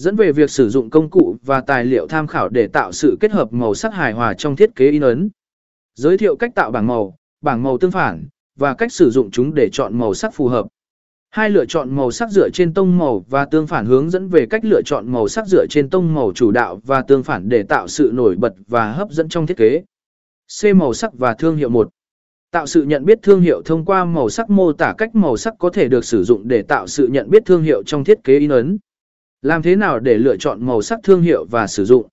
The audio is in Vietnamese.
Dẫn về việc sử dụng công cụ và tài liệu tham khảo để tạo sự kết hợp màu sắc hài hòa trong thiết kế in ấn. Giới thiệu cách tạo bảng màu, bảng màu tương phản, và cách sử dụng chúng để chọn màu sắc phù hợp. Hai lựa chọn màu sắc dựa trên tông màu và tương phản hướng dẫn về cách lựa chọn màu sắc dựa trên tông màu chủ đạo và tương phản để tạo sự nổi bật và hấp dẫn trong thiết kế. C màu sắc và thương hiệu 1. Tạo sự nhận biết thương hiệu thông qua màu sắc mô tả cách màu sắc có thể được sử dụng để tạo sự nhận biết thương hiệu trong thiết kế in ấn. Làm thế nào để lựa chọn màu sắc thương hiệu và sử dụng?